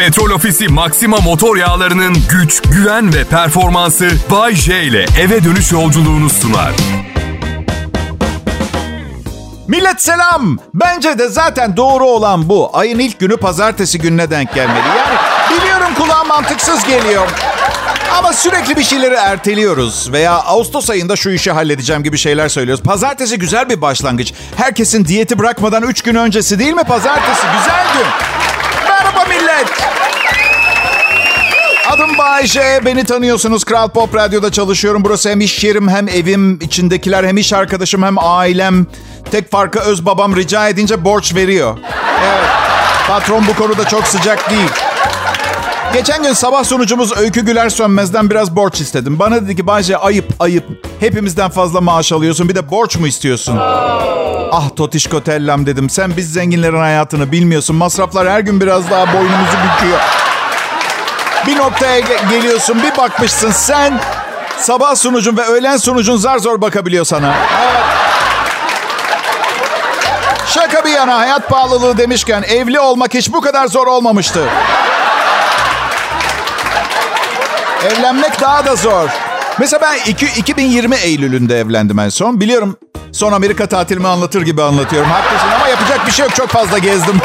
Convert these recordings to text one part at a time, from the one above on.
Petrol Ofisi Maxima motor yağlarının güç, güven ve performansı Bay J ile eve dönüş yolculuğunu sunar. Millet selam. Bence de zaten doğru olan bu. Ayın ilk günü pazartesi gününe denk gelmeli. Yani biliyorum kulağa mantıksız geliyor. Ama sürekli bir şeyleri erteliyoruz veya Ağustos ayında şu işi halledeceğim gibi şeyler söylüyoruz. Pazartesi güzel bir başlangıç. Herkesin diyeti bırakmadan 3 gün öncesi değil mi pazartesi? Güzel gün. Millet. Adım Bayece. Beni tanıyorsunuz. Kral Pop Radyo'da çalışıyorum. Burası hem iş yerim hem evim. içindekiler hem iş arkadaşım hem ailem. Tek farkı öz babam rica edince borç veriyor. Evet. Patron bu konuda çok sıcak değil. Geçen gün sabah sunucumuz Öykü Güler Sönmez'den biraz borç istedim. Bana dedi ki Bayce ayıp ayıp. Hepimizden fazla maaş alıyorsun bir de borç mu istiyorsun? Ah Totişko Tellam dedim. Sen biz zenginlerin hayatını bilmiyorsun. Masraflar her gün biraz daha boynumuzu büküyor. Bir noktaya ge- geliyorsun bir bakmışsın sen sabah sunucun ve öğlen sunucun zar zor bakabiliyor sana. Evet. Şaka bir yana hayat pahalılığı demişken evli olmak hiç bu kadar zor olmamıştı. Evlenmek daha da zor. Mesela ben iki, 2020 Eylül'ünde evlendim en son. Biliyorum son Amerika tatilimi anlatır gibi anlatıyorum. Haklısın ama yapacak bir şey yok. Çok fazla gezdim.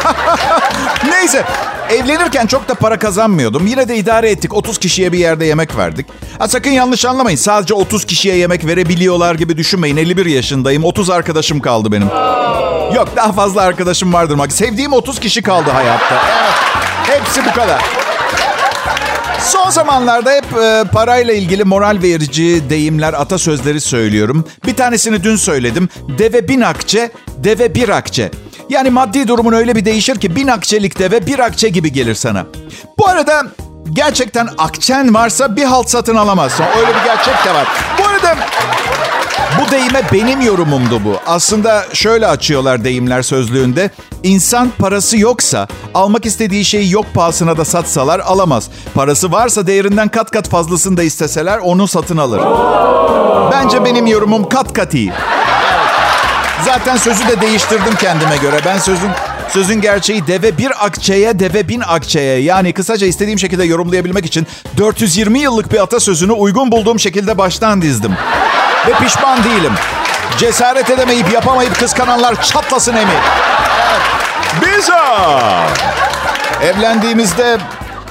Neyse. Evlenirken çok da para kazanmıyordum. Yine de idare ettik. 30 kişiye bir yerde yemek verdik. Ha, sakın yanlış anlamayın. Sadece 30 kişiye yemek verebiliyorlar gibi düşünmeyin. 51 yaşındayım. 30 arkadaşım kaldı benim. Yok daha fazla arkadaşım vardır. Sevdiğim 30 kişi kaldı hayatta. Evet. Hepsi bu kadar. Son zamanlarda hep e, parayla ilgili moral verici deyimler, atasözleri söylüyorum. Bir tanesini dün söyledim. Deve bin akçe, deve bir akçe. Yani maddi durumun öyle bir değişir ki bin akçelik deve bir akçe gibi gelir sana. Bu arada gerçekten akçen varsa bir halt satın alamazsın. Öyle bir gerçek de var. Bu arada bu deyime benim yorumumdu bu. Aslında şöyle açıyorlar deyimler sözlüğünde. İnsan parası yoksa almak istediği şeyi yok pahasına da satsalar alamaz. Parası varsa değerinden kat kat fazlasını da isteseler onu satın alır. Bence benim yorumum kat kat iyi. Zaten sözü de değiştirdim kendime göre. Ben sözün sözün gerçeği deve bir akçeye, deve bin akçeye. Yani kısaca istediğim şekilde yorumlayabilmek için 420 yıllık bir atasözünü uygun bulduğum şekilde baştan dizdim. Ve pişman değilim. Cesaret edemeyip yapamayıp kıskananlar çatlasın emi. Biza! Evlendiğimizde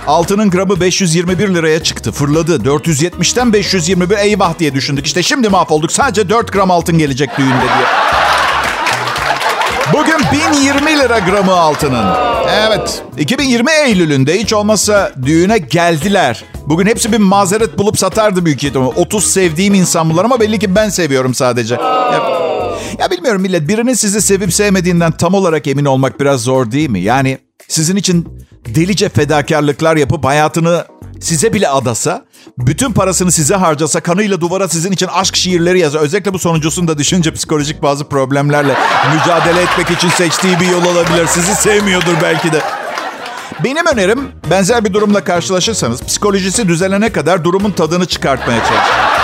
altının gramı 521 liraya çıktı. Fırladı. 470'ten 521 eyvah diye düşündük. İşte şimdi mahvolduk. Sadece 4 gram altın gelecek düğünde diye. Bugün 1020 lira gramı altının. Evet. 2020 Eylül'ünde hiç olmazsa düğüne geldiler. Bugün hepsi bir mazeret bulup satardı büyük ihtimalle. 30 sevdiğim insan bunlar ama belli ki ben seviyorum sadece. Ya, ya bilmiyorum millet birinin sizi sevip sevmediğinden tam olarak emin olmak biraz zor değil mi? Yani sizin için delice fedakarlıklar yapıp hayatını size bile adasa, bütün parasını size harcasa, kanıyla duvara sizin için aşk şiirleri yazar. Özellikle bu sonuncusunu da düşünce psikolojik bazı problemlerle mücadele etmek için seçtiği bir yol olabilir. Sizi sevmiyordur belki de. Benim önerim benzer bir durumla karşılaşırsanız psikolojisi düzelene kadar durumun tadını çıkartmaya çalışın.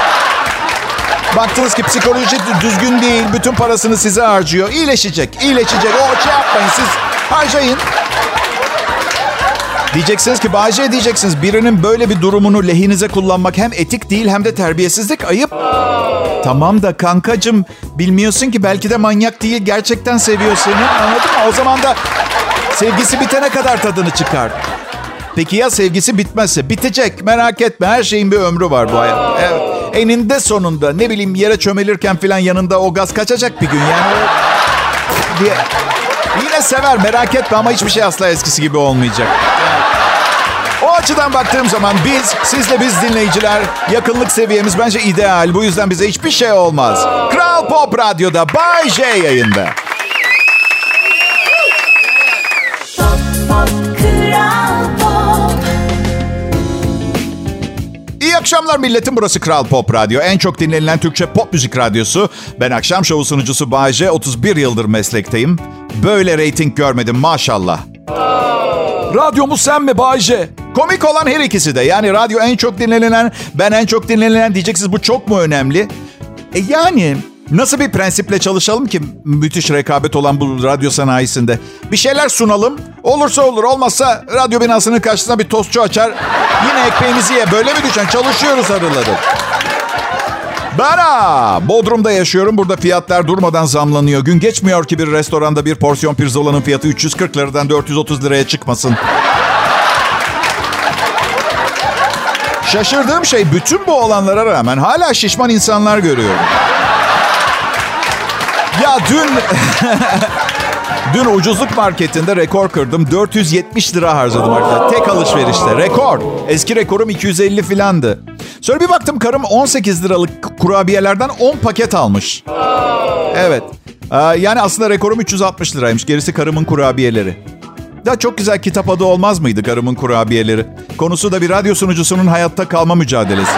Baktınız ki psikoloji düzgün değil, bütün parasını size harcıyor. İyileşecek, iyileşecek. O şey yapmayın siz harcayın. Diyeceksiniz ki Bayce diyeceksiniz birinin böyle bir durumunu lehinize kullanmak hem etik değil hem de terbiyesizlik ayıp. Tamam da kankacım bilmiyorsun ki belki de manyak değil gerçekten seviyor seni anladın mı? O zaman da sevgisi bitene kadar tadını çıkar. Peki ya sevgisi bitmezse? Bitecek merak etme her şeyin bir ömrü var bu hayat. Evet. Eninde sonunda ne bileyim yere çömelirken falan yanında o gaz kaçacak bir gün yani. Diye... Yine sever merak etme ama hiçbir şey asla eskisi gibi olmayacak. O açıdan baktığım zaman biz, sizle biz dinleyiciler yakınlık seviyemiz bence ideal. Bu yüzden bize hiçbir şey olmaz. Kral Pop Radyo'da Bay J yayında. İyi akşamlar milletim. Burası Kral Pop Radyo. En çok dinlenilen Türkçe pop müzik radyosu. Ben akşam şovu sunucusu Bayece. 31 yıldır meslekteyim. Böyle reyting görmedim maşallah. Radyomuz sen mi Bayce? Komik olan her ikisi de. Yani radyo en çok dinlenen, ben en çok dinlenen diyeceksiniz bu çok mu önemli? E yani Nasıl bir prensiple çalışalım ki müthiş rekabet olan bu radyo sanayisinde? Bir şeyler sunalım. Olursa olur, olmazsa radyo binasının karşısına bir tostçu açar. Yine ekmeğimizi ye. Böyle mi düşen? Çalışıyoruz arıları. Bana! Bodrum'da yaşıyorum. Burada fiyatlar durmadan zamlanıyor. Gün geçmiyor ki bir restoranda bir porsiyon pirzolanın fiyatı 340 liradan 430 liraya çıkmasın. Şaşırdığım şey bütün bu olanlara rağmen hala şişman insanlar görüyorum. Ya dün... dün ucuzluk marketinde rekor kırdım. 470 lira harcadım arkadaşlar. Tek alışverişte. Rekor. Eski rekorum 250 filandı. Sonra bir baktım karım 18 liralık kurabiyelerden 10 paket almış. Evet. Yani aslında rekorum 360 liraymış. Gerisi karımın kurabiyeleri. Da çok güzel kitap adı olmaz mıydı karımın kurabiyeleri? Konusu da bir radyo sunucusunun hayatta kalma mücadelesi.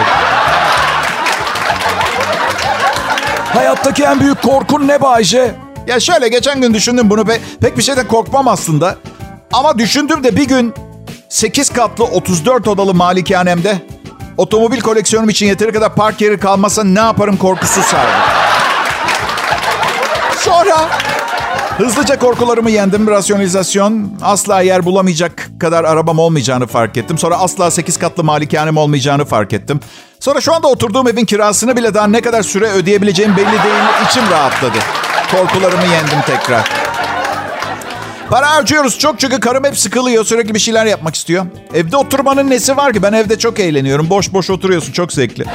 Hayattaki en büyük korkun ne Bayce? Ya şöyle geçen gün düşündüm bunu. Pe- pek bir şeyden korkmam aslında. Ama düşündüm de bir gün 8 katlı 34 odalı malikanemde otomobil koleksiyonum için yeteri kadar park yeri kalmasa ne yaparım korkusu sardı. Sonra hızlıca korkularımı yendim. Rasyonalizasyon asla yer bulamayacak kadar arabam olmayacağını fark ettim. Sonra asla 8 katlı malikanem olmayacağını fark ettim. Sonra şu anda oturduğum evin kirasını bile daha ne kadar süre ödeyebileceğim belli değil. İçim rahatladı. Korkularımı yendim tekrar. Para harcıyoruz çok çünkü karım hep sıkılıyor. Sürekli bir şeyler yapmak istiyor. Evde oturmanın nesi var ki? Ben evde çok eğleniyorum. Boş boş oturuyorsun. Çok zevkli.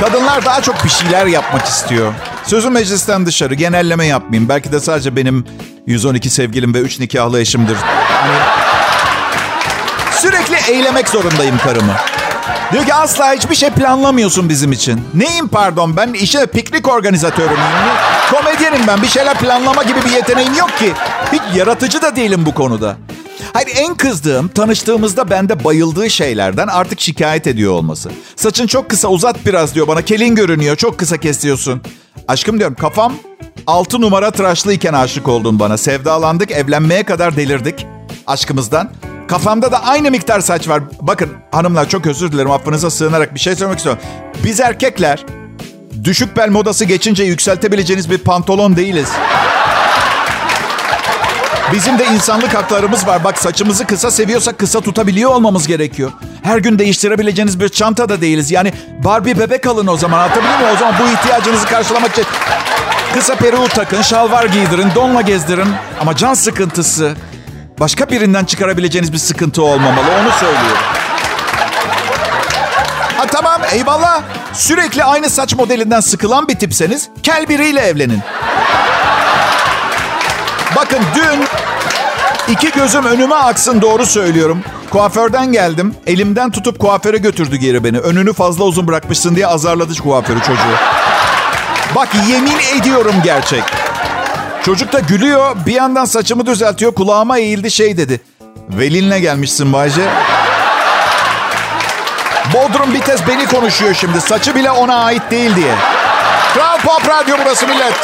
Kadınlar daha çok bir şeyler yapmak istiyor. Sözüm meclisten dışarı. Genelleme yapmayayım. Belki de sadece benim 112 sevgilim ve 3 nikahlı eşimdir. Hani... Sürekli eylemek zorundayım karımı. Diyor ki asla hiçbir şey planlamıyorsun bizim için. Neyim pardon ben işe piknik organizatörü müyüm? Komedyenim ben bir şeyler planlama gibi bir yeteneğim yok ki. Hiç yaratıcı da değilim bu konuda. Hayır en kızdığım tanıştığımızda bende bayıldığı şeylerden artık şikayet ediyor olması. Saçın çok kısa uzat biraz diyor bana. Kelin görünüyor çok kısa kesiyorsun. Aşkım diyorum kafam 6 numara tıraşlıyken aşık oldun bana. Sevdalandık evlenmeye kadar delirdik aşkımızdan. Kafamda da aynı miktar saç var. Bakın hanımlar çok özür dilerim affınıza sığınarak bir şey söylemek istiyorum. Biz erkekler düşük bel modası geçince yükseltebileceğiniz bir pantolon değiliz. Bizim de insanlık haklarımız var. Bak saçımızı kısa seviyorsak kısa tutabiliyor olmamız gerekiyor. Her gün değiştirebileceğiniz bir çanta da değiliz. Yani Barbie bebek alın o zaman anlatabiliyor muyum? O zaman bu ihtiyacınızı karşılamak için kısa peruğu takın, şalvar giydirin, donla gezdirin. Ama can sıkıntısı başka birinden çıkarabileceğiniz bir sıkıntı olmamalı. Onu söylüyorum. Tamam eyvallah. Sürekli aynı saç modelinden sıkılan bir tipseniz kel biriyle evlenin. Bakın dün iki gözüm önüme aksın doğru söylüyorum. Kuaförden geldim. Elimden tutup kuaföre götürdü geri beni. Önünü fazla uzun bırakmışsın diye azarladı kuaförü çocuğu. Bak yemin ediyorum gerçek. Çocuk da gülüyor. Bir yandan saçımı düzeltiyor. Kulağıma eğildi şey dedi. Velinle gelmişsin Bayce. Bodrum Bites beni konuşuyor şimdi. Saçı bile ona ait değil diye. Kral Pop Radyo burası millet.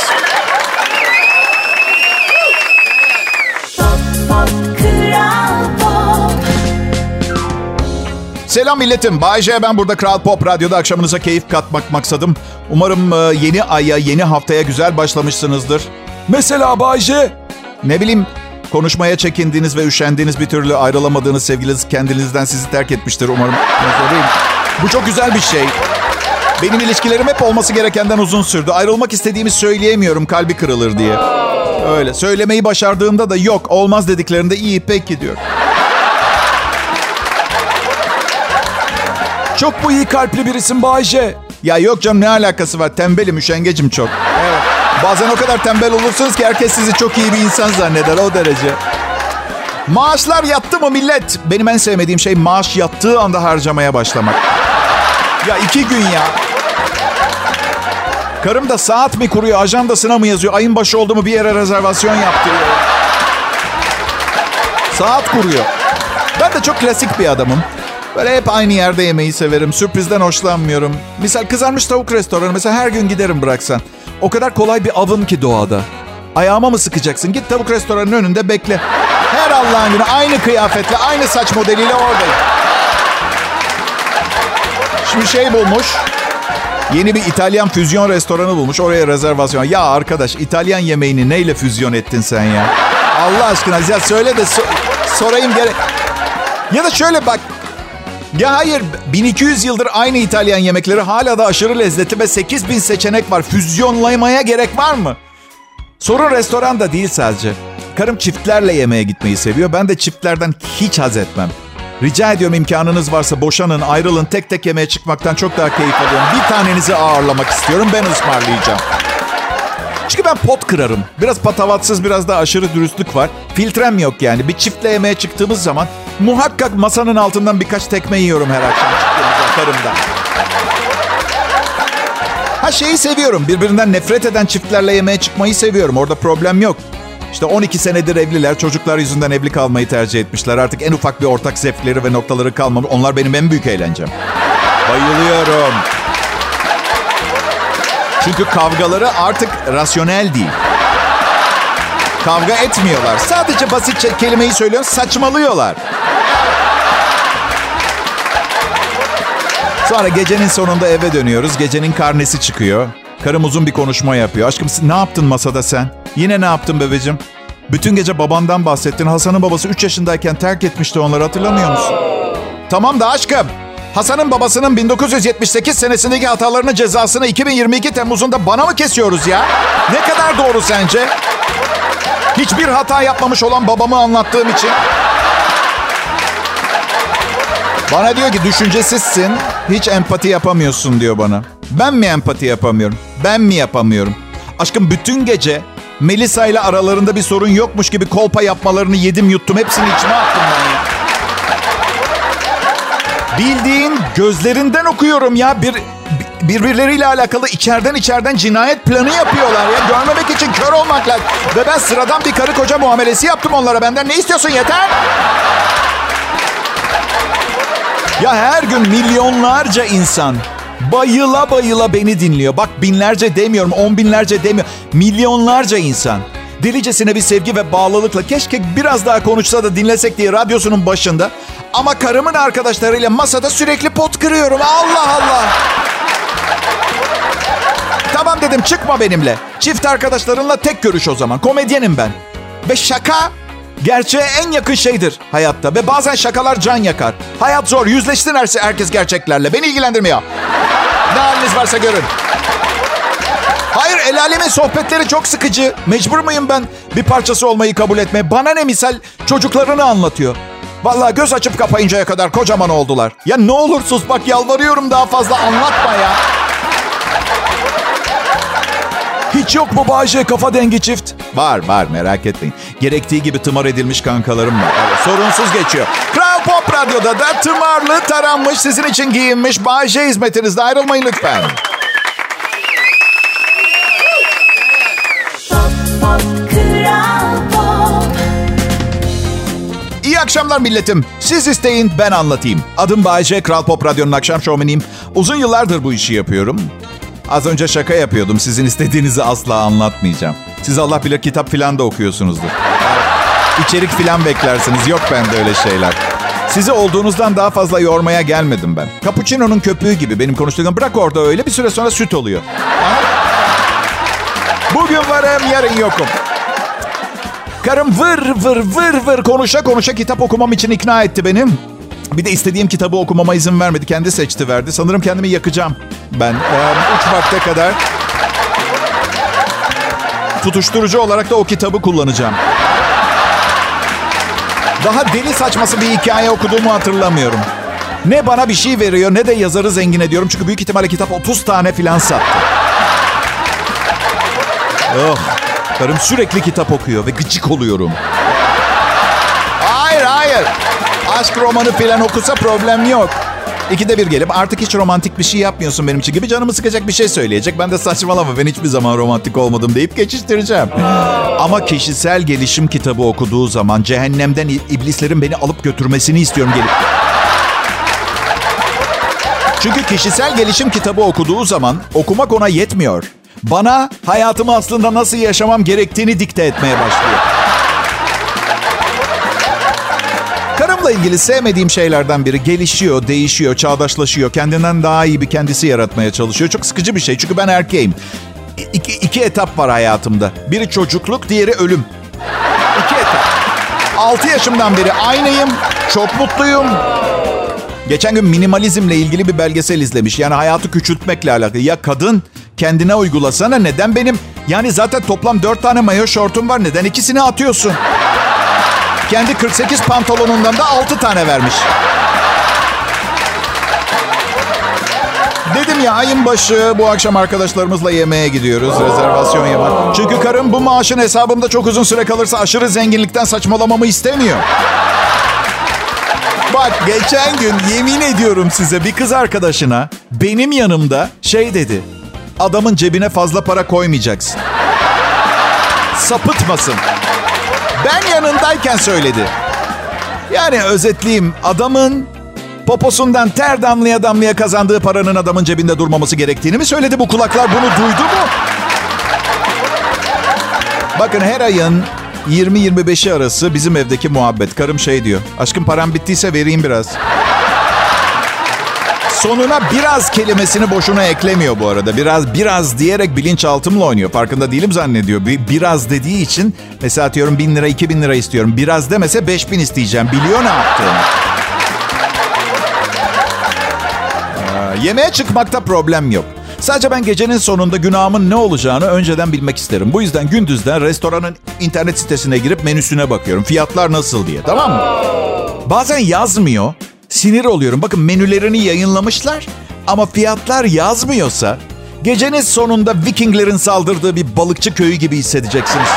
Selam milletim. Bay J ben burada Kral Pop Radyo'da akşamınıza keyif katmak maksadım. Umarım e, yeni aya, yeni haftaya güzel başlamışsınızdır. Mesela Bay J. Ne bileyim konuşmaya çekindiğiniz ve üşendiğiniz bir türlü ayrılamadığınız sevgiliniz kendinizden sizi terk etmiştir umarım. Bu çok güzel bir şey. Benim ilişkilerim hep olması gerekenden uzun sürdü. Ayrılmak istediğimi söyleyemiyorum kalbi kırılır diye. Öyle. Söylemeyi başardığımda da yok olmaz dediklerinde iyi peki diyor. Çok mu iyi kalpli birisin Bayce? Ya yok canım ne alakası var? Tembelim, üşengecim çok. Evet. Bazen o kadar tembel olursunuz ki herkes sizi çok iyi bir insan zanneder o derece. Maaşlar yattı mı millet? Benim en sevmediğim şey maaş yattığı anda harcamaya başlamak. Ya iki gün ya. Karım da saat mi kuruyor, ajandasına mı yazıyor? Ayın başı oldu mu bir yere rezervasyon yaptırıyor. Saat kuruyor. Ben de çok klasik bir adamım. Böyle hep aynı yerde yemeği severim. Sürprizden hoşlanmıyorum. Misal kızarmış tavuk restoranı mesela her gün giderim bıraksan. O kadar kolay bir avım ki doğada. Ayağıma mı sıkacaksın? Git tavuk restoranının önünde bekle. Her Allah'ın günü aynı kıyafetle, aynı saç modeliyle oradayım. Şimdi şey bulmuş. Yeni bir İtalyan füzyon restoranı bulmuş. Oraya rezervasyon. Ya arkadaş İtalyan yemeğini neyle füzyon ettin sen ya? Allah aşkına ya söyle de so- sorayım gerek. Ya da şöyle bak. Ya hayır 1200 yıldır aynı İtalyan yemekleri hala da aşırı lezzetli ve 8000 seçenek var. Füzyonlamaya gerek var mı? Sorun restoranda değil sadece. Karım çiftlerle yemeğe gitmeyi seviyor. Ben de çiftlerden hiç haz etmem. Rica ediyorum imkanınız varsa boşanın, ayrılın. Tek tek yemeğe çıkmaktan çok daha keyif alıyorum. Bir tanenizi ağırlamak istiyorum. Ben ısmarlayacağım. Çünkü ben pot kırarım. Biraz patavatsız, biraz da aşırı dürüstlük var. Filtrem yok yani. Bir çiftle yemeğe çıktığımız zaman muhakkak masanın altından birkaç tekme yiyorum her akşam çıktığımızda karımdan. Ha şeyi seviyorum. Birbirinden nefret eden çiftlerle yemeğe çıkmayı seviyorum. Orada problem yok. İşte 12 senedir evliler. Çocuklar yüzünden evli kalmayı tercih etmişler. Artık en ufak bir ortak zevkleri ve noktaları kalmamış. Onlar benim en büyük eğlencem. Bayılıyorum. Çünkü kavgaları artık rasyonel değil. Kavga etmiyorlar. Sadece basit kelimeyi söylüyor, saçmalıyorlar. Sonra gecenin sonunda eve dönüyoruz. Gecenin karnesi çıkıyor. Karım uzun bir konuşma yapıyor. Aşkım ne yaptın masada sen? Yine ne yaptın bebecim? Bütün gece babandan bahsettin. Hasan'ın babası 3 yaşındayken terk etmişti onları hatırlamıyor musun? Tamam da aşkım. Hasan'ın babasının 1978 senesindeki hatalarının cezasını 2022 Temmuz'unda bana mı kesiyoruz ya? Ne kadar doğru sence? Hiçbir hata yapmamış olan babamı anlattığım için. Bana diyor ki düşüncesizsin, hiç empati yapamıyorsun diyor bana. Ben mi empati yapamıyorum? Ben mi yapamıyorum? Aşkım bütün gece Melisa ile aralarında bir sorun yokmuş gibi kolpa yapmalarını yedim yuttum. Hepsini içime attım ben ya. Bildiğin gözlerinden okuyorum ya. Bir birbirleriyle alakalı içeriden içeriden cinayet planı yapıyorlar ya. Görmemek için kör olmak lazım. Ve ben sıradan bir karı koca muamelesi yaptım onlara. Benden ne istiyorsun yeter? Ya her gün milyonlarca insan bayıla bayıla beni dinliyor. Bak binlerce demiyorum, on binlerce demiyorum. Milyonlarca insan. Delicesine bir sevgi ve bağlılıkla keşke biraz daha konuşsa da dinlesek diye radyosunun başında. Ama karımın arkadaşlarıyla masada sürekli pot kırıyorum. Allah Allah. Tamam dedim çıkma benimle. Çift arkadaşlarınla tek görüş o zaman. Komedyenim ben. Ve şaka gerçeğe en yakın şeydir hayatta. Ve bazen şakalar can yakar. Hayat zor. Yüzleşsin herkes gerçeklerle. Beni ilgilendirmiyor. Ne haliniz varsa görün. Hayır el alemin sohbetleri çok sıkıcı. Mecbur muyum ben bir parçası olmayı kabul etmeye? Bana ne misal çocuklarını anlatıyor. Vallahi göz açıp kapayıncaya kadar kocaman oldular. Ya ne olur sus bak yalvarıyorum daha fazla anlatma ya. Hiç yok mu Bayce kafa dengi çift? Var var merak etmeyin. Gerektiği gibi tımar edilmiş kankalarım var. Evet, sorunsuz geçiyor. Kral Pop Radyo'da da tımarlı, taranmış, sizin için giyinmiş Bayce hizmetinizde ayrılmayın lütfen. İyi akşamlar milletim. Siz isteyin ben anlatayım. Adım Bayece, Kral Pop Radyo'nun akşam şovmeniyim. Uzun yıllardır bu işi yapıyorum. Az önce şaka yapıyordum. Sizin istediğinizi asla anlatmayacağım. Siz Allah bilir kitap filan da okuyorsunuzdur. İçerik filan beklersiniz. Yok bende öyle şeyler. Sizi olduğunuzdan daha fazla yormaya gelmedim ben. Cappuccino'nun köpüğü gibi benim konuştuğum bırak orada öyle bir süre sonra süt oluyor. Bugün varım yarın yokum. Karım vır vır vır vır konuşa konuşa kitap okumam için ikna etti benim. Bir de istediğim kitabı okumama izin vermedi. Kendi seçti verdi. Sanırım kendimi yakacağım ben. Ee, üç vakte kadar tutuşturucu olarak da o kitabı kullanacağım. Daha deli saçması bir hikaye okuduğumu hatırlamıyorum. Ne bana bir şey veriyor ne de yazarı zengin ediyorum. Çünkü büyük ihtimalle kitap 30 tane filan sattı. Oh, karım sürekli kitap okuyor ve gıcık oluyorum. Hayır hayır. Aşk romanı filan okusa problem yok. İkide bir gelip artık hiç romantik bir şey yapmıyorsun benim için gibi canımı sıkacak bir şey söyleyecek. Ben de saçmalama ben hiçbir zaman romantik olmadım deyip geçiştireceğim. Ama kişisel gelişim kitabı okuduğu zaman cehennemden iblislerin beni alıp götürmesini istiyorum gelip. Çünkü kişisel gelişim kitabı okuduğu zaman okumak ona yetmiyor. Bana hayatımı aslında nasıl yaşamam gerektiğini dikte etmeye başlıyor. Karımla ilgili sevmediğim şeylerden biri gelişiyor, değişiyor, çağdaşlaşıyor. Kendinden daha iyi bir kendisi yaratmaya çalışıyor. Çok sıkıcı bir şey çünkü ben erkeğim. İki, iki etap var hayatımda. Biri çocukluk, diğeri ölüm. İki etap. 6 yaşımdan beri aynıyım. Çok mutluyum. Geçen gün minimalizmle ilgili bir belgesel izlemiş. Yani hayatı küçültmekle alakalı. Ya kadın kendine uygulasana neden benim... Yani zaten toplam 4 tane mayo şortum var. Neden ikisini atıyorsun? Kendi 48 pantolonundan da 6 tane vermiş. Dedim ya ayın başı bu akşam arkadaşlarımızla yemeğe gidiyoruz. Rezervasyon yemek. Çünkü karım bu maaşın hesabımda çok uzun süre kalırsa aşırı zenginlikten saçmalamamı istemiyor. Bak geçen gün yemin ediyorum size bir kız arkadaşına benim yanımda şey dedi. Adamın cebine fazla para koymayacaksın. Sapıtmasın. Ben yanındayken söyledi. Yani özetleyeyim adamın poposundan ter damlaya damlaya kazandığı paranın adamın cebinde durmaması gerektiğini mi söyledi bu kulaklar bunu duydu mu? Bakın her ayın 20-25'i arası bizim evdeki muhabbet. Karım şey diyor. Aşkım param bittiyse vereyim biraz. Sonuna biraz kelimesini boşuna eklemiyor bu arada. Biraz biraz diyerek bilinçaltımla oynuyor. Farkında değilim zannediyor. Bir, biraz dediği için mesela atıyorum bin lira iki bin lira istiyorum. Biraz demese beş bin isteyeceğim. Biliyor ne yaptığını. Yemeğe çıkmakta problem yok. Sadece ben gecenin sonunda günahımın ne olacağını önceden bilmek isterim. Bu yüzden gündüzden restoranın internet sitesine girip menüsüne bakıyorum. Fiyatlar nasıl diye tamam mı? Bazen yazmıyor. Sinir oluyorum. Bakın menülerini yayınlamışlar ama fiyatlar yazmıyorsa gecenin sonunda Vikinglerin saldırdığı bir balıkçı köyü gibi hissedeceksiniz.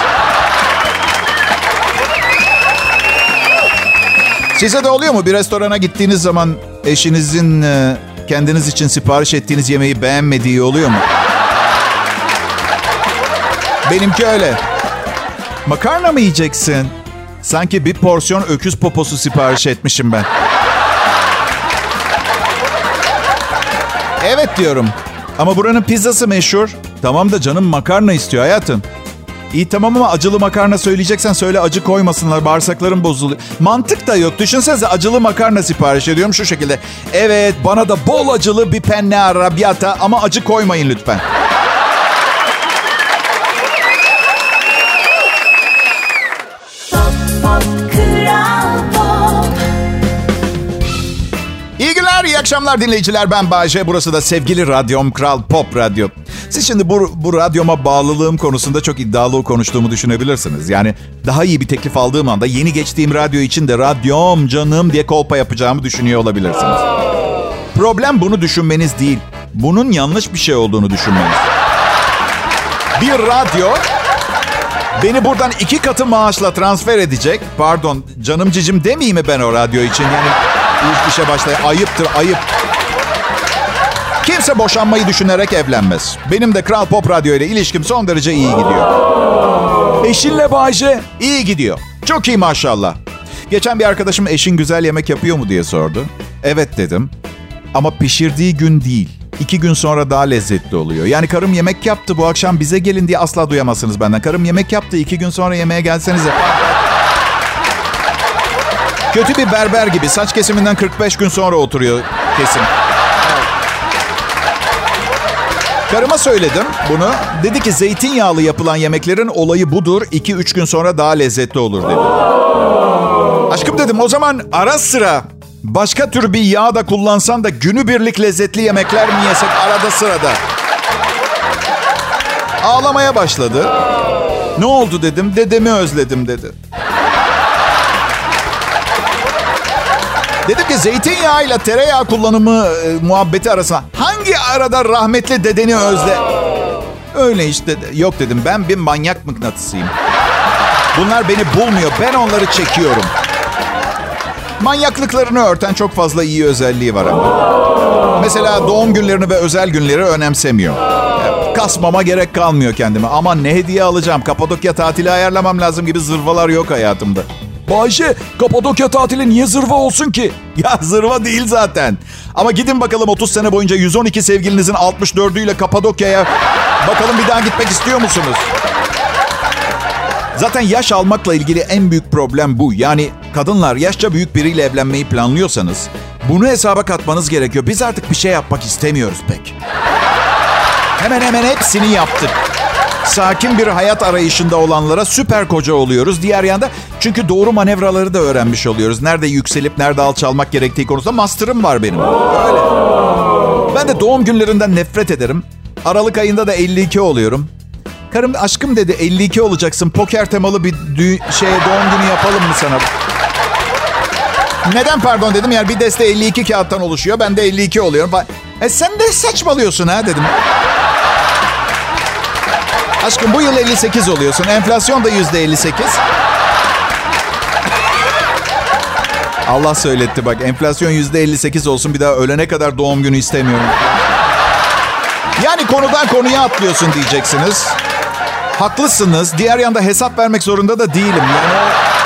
Size de oluyor mu bir restorana gittiğiniz zaman eşinizin e, kendiniz için sipariş ettiğiniz yemeği beğenmediği oluyor mu? Benimki öyle. Makarna mı yiyeceksin? Sanki bir porsiyon öküz poposu sipariş etmişim ben. Evet diyorum. Ama buranın pizzası meşhur. Tamam da canım makarna istiyor hayatım. İyi tamam ama acılı makarna söyleyeceksen söyle acı koymasınlar. Bağırsaklarım bozuluyor. Mantık da yok. Düşünsenize acılı makarna sipariş ediyorum şu şekilde. Evet bana da bol acılı bir penne arrabbiata ama acı koymayın lütfen. Akşamlar dinleyiciler. Ben Bayce. Burası da sevgili radyom Kral Pop Radyo. Siz şimdi bu, bu radyoma bağlılığım konusunda çok iddialı konuştuğumu düşünebilirsiniz. Yani daha iyi bir teklif aldığım anda yeni geçtiğim radyo için de radyom canım diye kolpa yapacağımı düşünüyor olabilirsiniz. Problem bunu düşünmeniz değil. Bunun yanlış bir şey olduğunu düşünmeniz. Bir radyo beni buradan iki katı maaşla transfer edecek. Pardon canım cicim demeyeyim mi ben o radyo için? Yani ilk işe başlay ayıptır ayıp. Kimse boşanmayı düşünerek evlenmez. Benim de Kral Pop Radyo ile ilişkim son derece iyi gidiyor. Eşinle Bayce iyi gidiyor. Çok iyi maşallah. Geçen bir arkadaşım eşin güzel yemek yapıyor mu diye sordu. Evet dedim. Ama pişirdiği gün değil. İki gün sonra daha lezzetli oluyor. Yani karım yemek yaptı bu akşam bize gelin diye asla duyamazsınız benden. Karım yemek yaptı iki gün sonra yemeğe gelsenize. Kötü bir berber gibi saç kesiminden 45 gün sonra oturuyor kesim. Karıma söyledim bunu. Dedi ki zeytinyağlı yapılan yemeklerin olayı budur. 2-3 gün sonra daha lezzetli olur dedi. Aşkım dedim o zaman ara sıra başka tür bir yağ da kullansan da günübirlik lezzetli yemekler mi yesek arada sırada? Ağlamaya başladı. Ne oldu dedim. Dedemi özledim dedi. Dedim ki zeytinyağıyla tereyağı kullanımı e, muhabbeti arasında hangi arada rahmetli dedeni özle? Öyle işte. Yok dedim ben bir manyak mıknatısıyım. Bunlar beni bulmuyor. Ben onları çekiyorum. Manyaklıklarını örten çok fazla iyi özelliği var ama. Mesela doğum günlerini ve özel günleri önemsemiyor. Kasmama gerek kalmıyor kendime. Ama ne hediye alacağım? Kapadokya tatili ayarlamam lazım gibi zırvalar yok hayatımda. Bayşe, Kapadokya tatili niye zırva olsun ki? Ya zırva değil zaten. Ama gidin bakalım 30 sene boyunca 112 sevgilinizin 64'üyle Kapadokya'ya. Bakalım bir daha gitmek istiyor musunuz? Zaten yaş almakla ilgili en büyük problem bu. Yani kadınlar yaşça büyük biriyle evlenmeyi planlıyorsanız bunu hesaba katmanız gerekiyor. Biz artık bir şey yapmak istemiyoruz pek. Hemen hemen hepsini yaptık. Sakin bir hayat arayışında olanlara süper koca oluyoruz. Diğer yanda çünkü doğru manevraları da öğrenmiş oluyoruz. Nerede yükselip nerede alçalmak gerektiği konusunda master'ım var benim. Öyle. Ben de doğum günlerinden nefret ederim. Aralık ayında da 52 oluyorum. Karım aşkım dedi 52 olacaksın. Poker temalı bir dü- şeye doğum günü yapalım mı sana? Neden pardon dedim. Yani bir deste 52 kağıttan oluşuyor. Ben de 52 oluyorum. E sen de saçmalıyorsun ha dedim. Aşkım bu yıl 58 oluyorsun. Enflasyon da yüzde 58. Allah söyletti bak. Enflasyon yüzde 58 olsun. Bir daha ölene kadar doğum günü istemiyorum. Yani konudan konuya atlıyorsun diyeceksiniz. Haklısınız. Diğer yanda hesap vermek zorunda da değilim. Yani.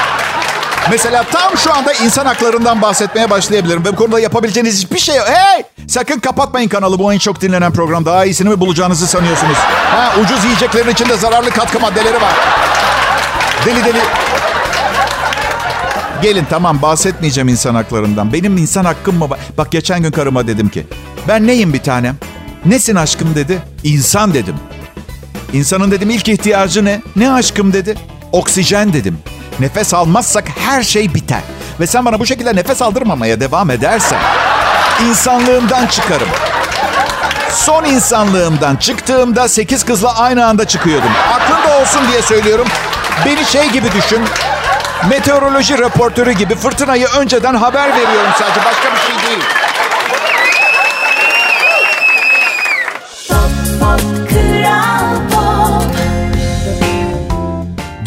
Mesela tam şu anda insan haklarından bahsetmeye başlayabilirim. Ve bu konuda yapabileceğiniz hiçbir şey yok. Hey! Sakın kapatmayın kanalı. Bu en çok dinlenen program. Daha iyisini mi bulacağınızı sanıyorsunuz? Ha, ucuz yiyeceklerin içinde zararlı katkı maddeleri var. Deli deli. Gelin tamam bahsetmeyeceğim insan haklarından. Benim insan hakkım mı? Bak geçen gün karıma dedim ki. Ben neyim bir tanem? Nesin aşkım dedi. İnsan dedim. İnsanın dedim ilk ihtiyacı ne? Ne aşkım dedi. Oksijen dedim. Nefes almazsak her şey biter. Ve sen bana bu şekilde nefes aldırmamaya devam edersen insanlığımdan çıkarım. Son insanlığımdan çıktığımda 8 kızla aynı anda çıkıyordum. Aklında olsun diye söylüyorum. Beni şey gibi düşün. Meteoroloji raportörü gibi fırtınayı önceden haber veriyorum sadece. Başka bir şey değil.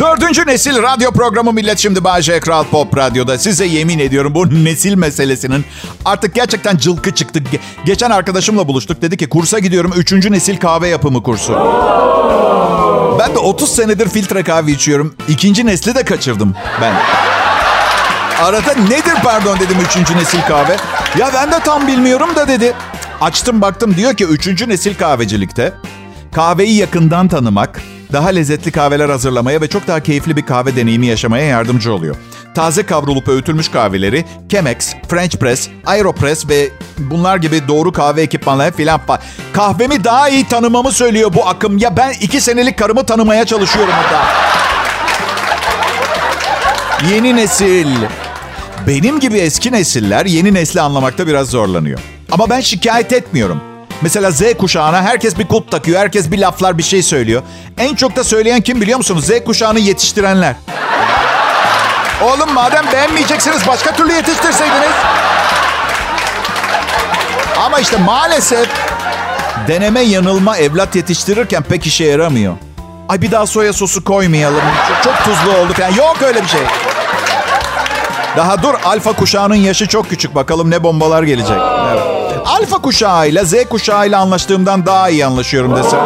Dördüncü nesil radyo programı Millet Şimdi Bağcay Kral Pop Radyo'da. Size yemin ediyorum bu nesil meselesinin artık gerçekten cılkı çıktı. Ge- geçen arkadaşımla buluştuk. Dedi ki kursa gidiyorum. Üçüncü nesil kahve yapımı kursu. Ben de 30 senedir filtre kahve içiyorum. İkinci nesli de kaçırdım ben. Arada nedir pardon dedim üçüncü nesil kahve. Ya ben de tam bilmiyorum da dedi. Açtım baktım diyor ki üçüncü nesil kahvecilikte kahveyi yakından tanımak, daha lezzetli kahveler hazırlamaya ve çok daha keyifli bir kahve deneyimi yaşamaya yardımcı oluyor. Taze kavrulup öğütülmüş kahveleri Chemex, French Press, Aeropress ve bunlar gibi doğru kahve ekipmanları filan var. Kahvemi daha iyi tanımamı söylüyor bu akım. Ya ben iki senelik karımı tanımaya çalışıyorum burada. Yeni nesil. Benim gibi eski nesiller yeni nesli anlamakta biraz zorlanıyor. Ama ben şikayet etmiyorum. Mesela Z kuşağına herkes bir kulp takıyor, herkes bir laflar bir şey söylüyor. En çok da söyleyen kim biliyor musunuz? Z kuşağını yetiştirenler. Oğlum madem beğenmeyeceksiniz başka türlü yetiştirseydiniz. Ama işte maalesef deneme yanılma evlat yetiştirirken pek işe yaramıyor. Ay bir daha soya sosu koymayalım. Çok, çok tuzlu oldu falan. Yok öyle bir şey. Daha dur alfa kuşağının yaşı çok küçük. Bakalım ne bombalar gelecek. Evet. Alfa kuşağıyla Z kuşağıyla anlaştığımdan daha iyi anlaşıyorum desem.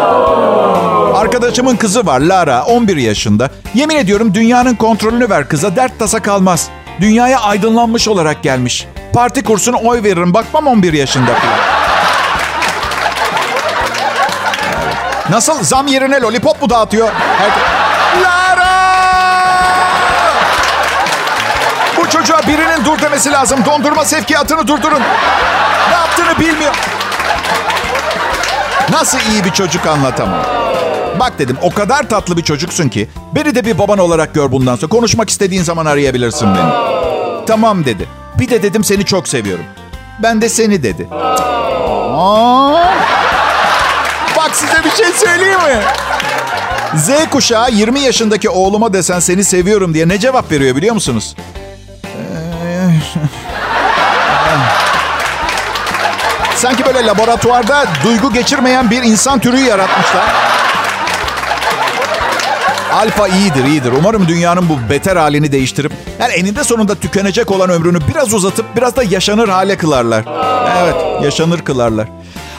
Arkadaşımın kızı var Lara 11 yaşında. Yemin ediyorum dünyanın kontrolünü ver kıza dert tasa kalmaz. Dünyaya aydınlanmış olarak gelmiş. Parti kursuna oy veririm bakmam 11 yaşında falan. Nasıl zam yerine lollipop mu dağıtıyor? Lara! Bu çocuğa birinin dur demesi lazım. Dondurma sevkiyatını durdurun. Yaptığını bilmiyor. Nasıl iyi bir çocuk anlatamam. Bak dedim o kadar tatlı bir çocuksun ki beni de bir baban olarak gör bundan sonra. Konuşmak istediğin zaman arayabilirsin beni. Tamam dedi. Bir de dedim seni çok seviyorum. Ben de seni dedi. Bak size bir şey söyleyeyim mi? Z kuşağı 20 yaşındaki oğluma desen seni seviyorum diye ne cevap veriyor biliyor musunuz? Sanki böyle laboratuvarda duygu geçirmeyen bir insan türü yaratmışlar. Alfa iyidir, iyidir. Umarım dünyanın bu beter halini değiştirip... Yani eninde sonunda tükenecek olan ömrünü biraz uzatıp biraz da yaşanır hale kılarlar. Evet, yaşanır kılarlar.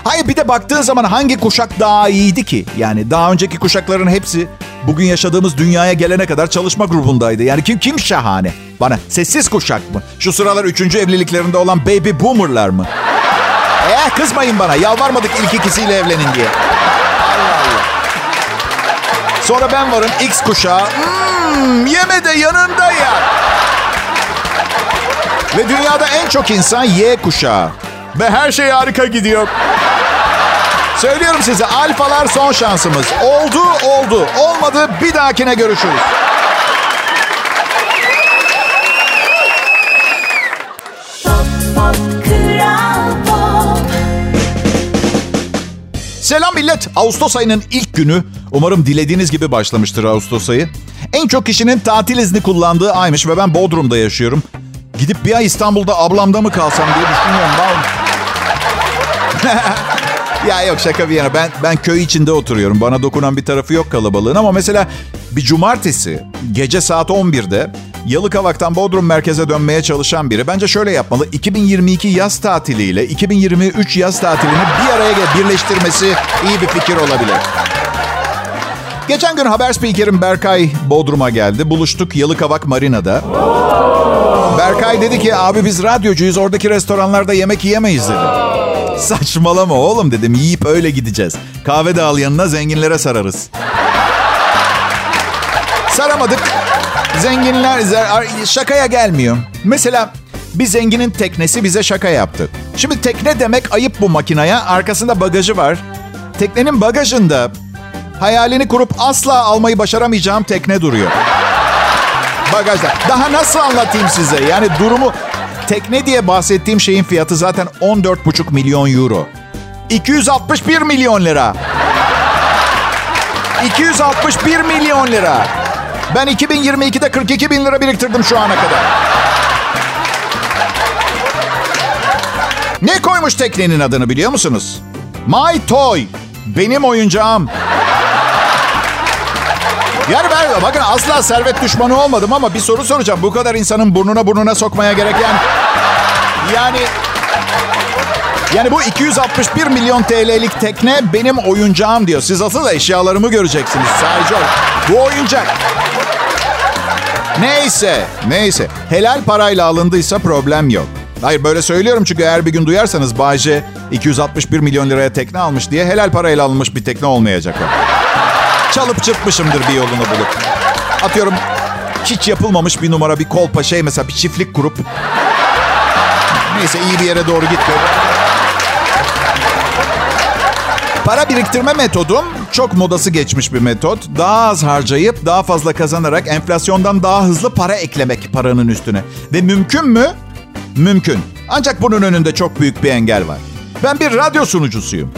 Hayır bir de baktığın zaman hangi kuşak daha iyiydi ki? Yani daha önceki kuşakların hepsi bugün yaşadığımız dünyaya gelene kadar çalışma grubundaydı. Yani kim kim şahane? Bana sessiz kuşak mı? Şu sıralar üçüncü evliliklerinde olan baby boomerlar mı? Eh kızmayın bana. Yalvarmadık ilk ikisiyle evlenin diye. Sonra ben varım X kuşağı. Hmm, yeme de yanında ya. Ve dünyada en çok insan Y kuşağı. Ve her şey harika gidiyor. Söylüyorum size alfalar son şansımız. Oldu oldu. Olmadı bir dahakine görüşürüz. Selam millet. Ağustos ayının ilk günü. Umarım dilediğiniz gibi başlamıştır Ağustos ayı. En çok kişinin tatil izni kullandığı aymış ve ben Bodrum'da yaşıyorum. Gidip bir ay İstanbul'da ablamda mı kalsam diye düşünüyorum. ya yok şaka bir yana. Ben, ben köy içinde oturuyorum. Bana dokunan bir tarafı yok kalabalığın. Ama mesela bir cumartesi gece saat 11'de Yalıkavak'tan Bodrum merkeze dönmeye çalışan biri bence şöyle yapmalı. 2022 yaz tatiliyle 2023 yaz tatilini bir araya birleştirmesi iyi bir fikir olabilir. Geçen gün haber spikerim Berkay Bodrum'a geldi. Buluştuk Yalıkavak Marina'da. Berkay dedi ki abi biz radyocuyuz oradaki restoranlarda yemek yiyemeyiz dedi. Saçmalama oğlum dedim yiyip öyle gideceğiz. Kahve de al yanına zenginlere sararız. Saramadık. Zenginler şakaya gelmiyor. Mesela bir zenginin teknesi bize şaka yaptı. Şimdi tekne demek ayıp bu makinaya. Arkasında bagajı var. Teknenin bagajında hayalini kurup asla almayı başaramayacağım tekne duruyor. Bagajda. Daha nasıl anlatayım size? Yani durumu tekne diye bahsettiğim şeyin fiyatı zaten 14,5 milyon euro. 261 milyon lira. 261 milyon lira. Ben 2022'de 42 bin lira biriktirdim şu ana kadar. Ne koymuş teknenin adını biliyor musunuz? My Toy. Benim oyuncağım. Yani ben bakın asla servet düşmanı olmadım ama bir soru soracağım. Bu kadar insanın burnuna burnuna sokmaya gereken... Yani... Yani bu 261 milyon TL'lik tekne benim oyuncağım diyor. Siz asıl eşyalarımı göreceksiniz sadece. Bu oyuncak. Neyse, neyse. Helal parayla alındıysa problem yok. Hayır böyle söylüyorum çünkü eğer bir gün duyarsanız Bayce 261 milyon liraya tekne almış diye helal parayla alınmış bir tekne olmayacak. Çalıp çırpmışımdır bir yolunu bulup. Atıyorum hiç yapılmamış bir numara bir kolpa şey mesela bir çiftlik kurup. Neyse iyi bir yere doğru git. Para biriktirme metodum çok modası geçmiş bir metot. Daha az harcayıp daha fazla kazanarak enflasyondan daha hızlı para eklemek paranın üstüne. Ve mümkün mü? Mümkün. Ancak bunun önünde çok büyük bir engel var. Ben bir radyo sunucusuyum.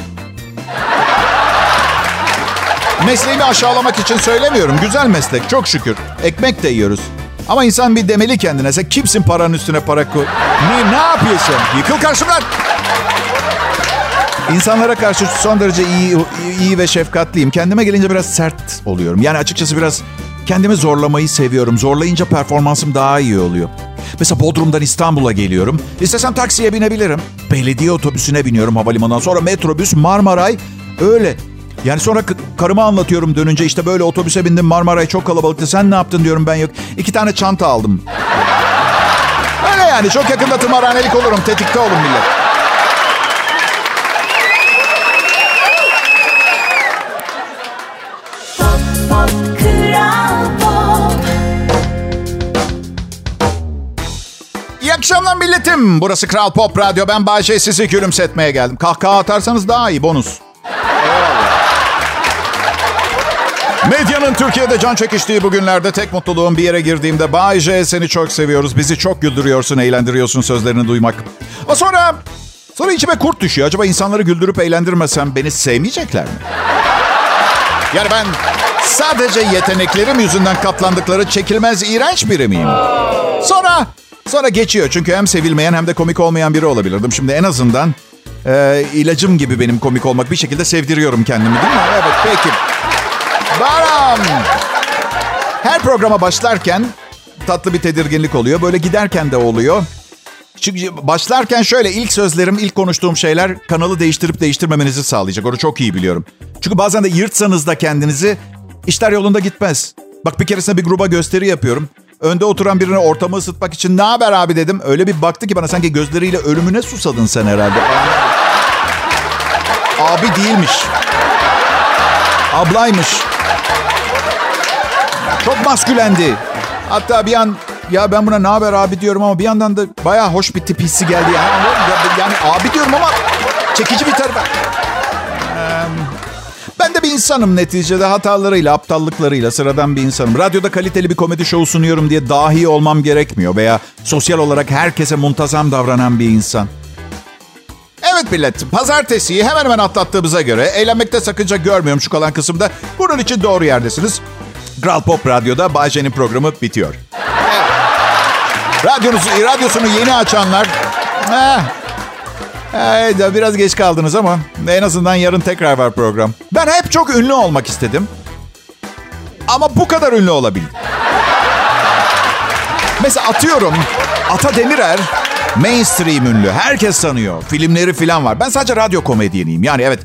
Mesleğimi aşağılamak için söylemiyorum. Güzel meslek çok şükür. Ekmek de yiyoruz. Ama insan bir demeli kendine. Sen kimsin paranın üstüne para koy? Ne, ne yapıyorsun? Yıkıl karşımdan. İnsanlara karşı son derece iyi, iyi ve şefkatliyim. Kendime gelince biraz sert oluyorum. Yani açıkçası biraz kendimi zorlamayı seviyorum. Zorlayınca performansım daha iyi oluyor. Mesela Bodrum'dan İstanbul'a geliyorum. İstesem taksiye binebilirim. Belediye otobüsüne biniyorum havalimanından. Sonra metrobüs, Marmaray. Öyle. Yani sonra karıma anlatıyorum dönünce işte böyle otobüse bindim Marmaray çok kalabalıktı. Sen ne yaptın diyorum ben yok. İki tane çanta aldım. Öyle yani çok yakında tımarhanelik olurum. Tetikte olun millet. İyi akşamlar milletim. Burası Kral Pop Radyo. Ben Bayşe sizi gülümsetmeye geldim. Kahkaha atarsanız daha iyi bonus. Medyanın Türkiye'de can çekiştiği bu günlerde tek mutluluğum bir yere girdiğimde Bay seni çok seviyoruz. Bizi çok güldürüyorsun, eğlendiriyorsun sözlerini duymak. Ama sonra sonra içime kurt düşüyor. Acaba insanları güldürüp eğlendirmesem beni sevmeyecekler mi? Yani ben sadece yeteneklerim yüzünden katlandıkları çekilmez iğrenç biri miyim? Sonra sonra geçiyor. Çünkü hem sevilmeyen hem de komik olmayan biri olabilirdim. Şimdi en azından e, ilacım gibi benim komik olmak bir şekilde sevdiriyorum kendimi değil mi? Evet peki. Baram. Her programa başlarken tatlı bir tedirginlik oluyor. Böyle giderken de oluyor. Çünkü başlarken şöyle ilk sözlerim, ilk konuştuğum şeyler kanalı değiştirip değiştirmemenizi sağlayacak. Onu çok iyi biliyorum. Çünkü bazen de yırtsanız da kendinizi işler yolunda gitmez. Bak bir keresinde bir gruba gösteri yapıyorum. Önde oturan birine ortamı ısıtmak için ne haber abi dedim. Öyle bir baktı ki bana sanki gözleriyle ölümüne susadın sen herhalde. Abi değilmiş. Ablaymış. Çok maskülendi. Hatta bir an ya ben buna ne haber abi diyorum ama bir yandan da bayağı hoş bir tip hissi geldi. Yani, yani abi diyorum ama çekici bir tarafı. Ben de bir insanım neticede hatalarıyla, aptallıklarıyla sıradan bir insanım. Radyoda kaliteli bir komedi şovu sunuyorum diye dahi olmam gerekmiyor veya sosyal olarak herkese muntazam davranan bir insan. Evet millet, pazartesiyi hemen hemen atlattığımıza göre eğlenmekte sakınca görmüyorum şu kalan kısımda. Bunun için doğru yerdesiniz. Kral Pop Radyo'da Bayce'nin programı bitiyor. Evet. Radyonuzu, radyosunu yeni açanlar... Eh, Evet, biraz geç kaldınız ama en azından yarın tekrar var program. Ben hep çok ünlü olmak istedim. Ama bu kadar ünlü olabildim. Mesela atıyorum Ata Demirer mainstream ünlü. Herkes tanıyor. Filmleri falan var. Ben sadece radyo komedyeniyim. Yani evet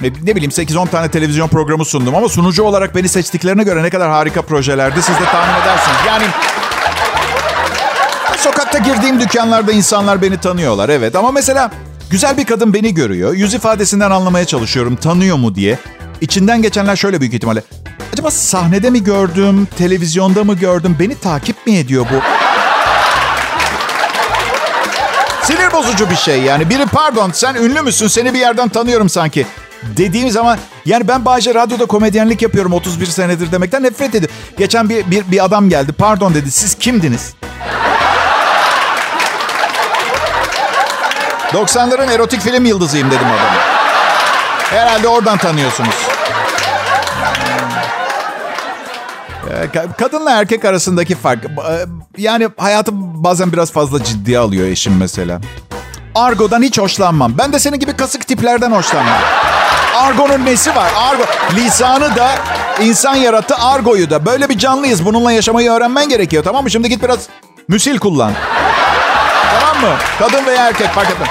ne bileyim 8-10 tane televizyon programı sundum ama sunucu olarak beni seçtiklerine göre ne kadar harika projelerdi siz de tahmin edersiniz. Yani sokakta girdiğim dükkanlarda insanlar beni tanıyorlar evet ama mesela Güzel bir kadın beni görüyor. Yüz ifadesinden anlamaya çalışıyorum. Tanıyor mu diye. İçinden geçenler şöyle büyük ihtimalle. Acaba sahnede mi gördüm, televizyonda mı gördüm? Beni takip mi ediyor bu? Sinir bozucu bir şey yani. Biri pardon sen ünlü müsün? Seni bir yerden tanıyorum sanki. Dediğim zaman yani ben Bağcay Radyo'da komedyenlik yapıyorum 31 senedir demekten nefret ediyorum. Geçen bir, bir, bir adam geldi. Pardon dedi siz kimdiniz? 90'ların erotik film yıldızıyım dedim adama. Herhalde oradan tanıyorsunuz. Ee, kadınla erkek arasındaki fark. E, yani hayatı bazen biraz fazla ciddiye alıyor eşim mesela. Argo'dan hiç hoşlanmam. Ben de senin gibi kasık tiplerden hoşlanmam. Argo'nun nesi var? Argo. Lisanı da insan yarattı, Argo'yu da. Böyle bir canlıyız. Bununla yaşamayı öğrenmen gerekiyor tamam mı? Şimdi git biraz müsil kullan. Tamam mı? Kadın veya erkek fark etmez.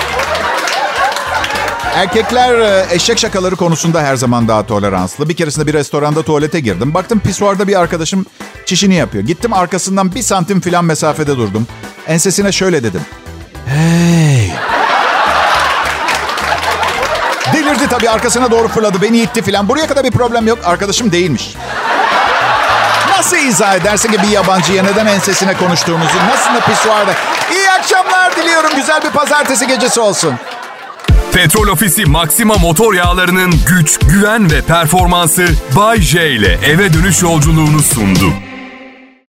Erkekler e, eşek şakaları konusunda her zaman daha toleranslı. Bir keresinde bir restoranda tuvalete girdim. Baktım pisuarda bir arkadaşım çişini yapıyor. Gittim arkasından bir santim filan mesafede durdum. Ensesine şöyle dedim. Hey. Delirdi tabii arkasına doğru fırladı. Beni itti filan. Buraya kadar bir problem yok. Arkadaşım değilmiş. Nasıl izah edersin ki bir yabancıya neden ensesine konuştuğumuzu? Nasıl da pisuarda? Diliyorum. Güzel bir pazartesi gecesi olsun. Petrol Ofisi Maxima motor yağlarının güç, güven ve performansı Bay J ile eve dönüş yolculuğunu sundu.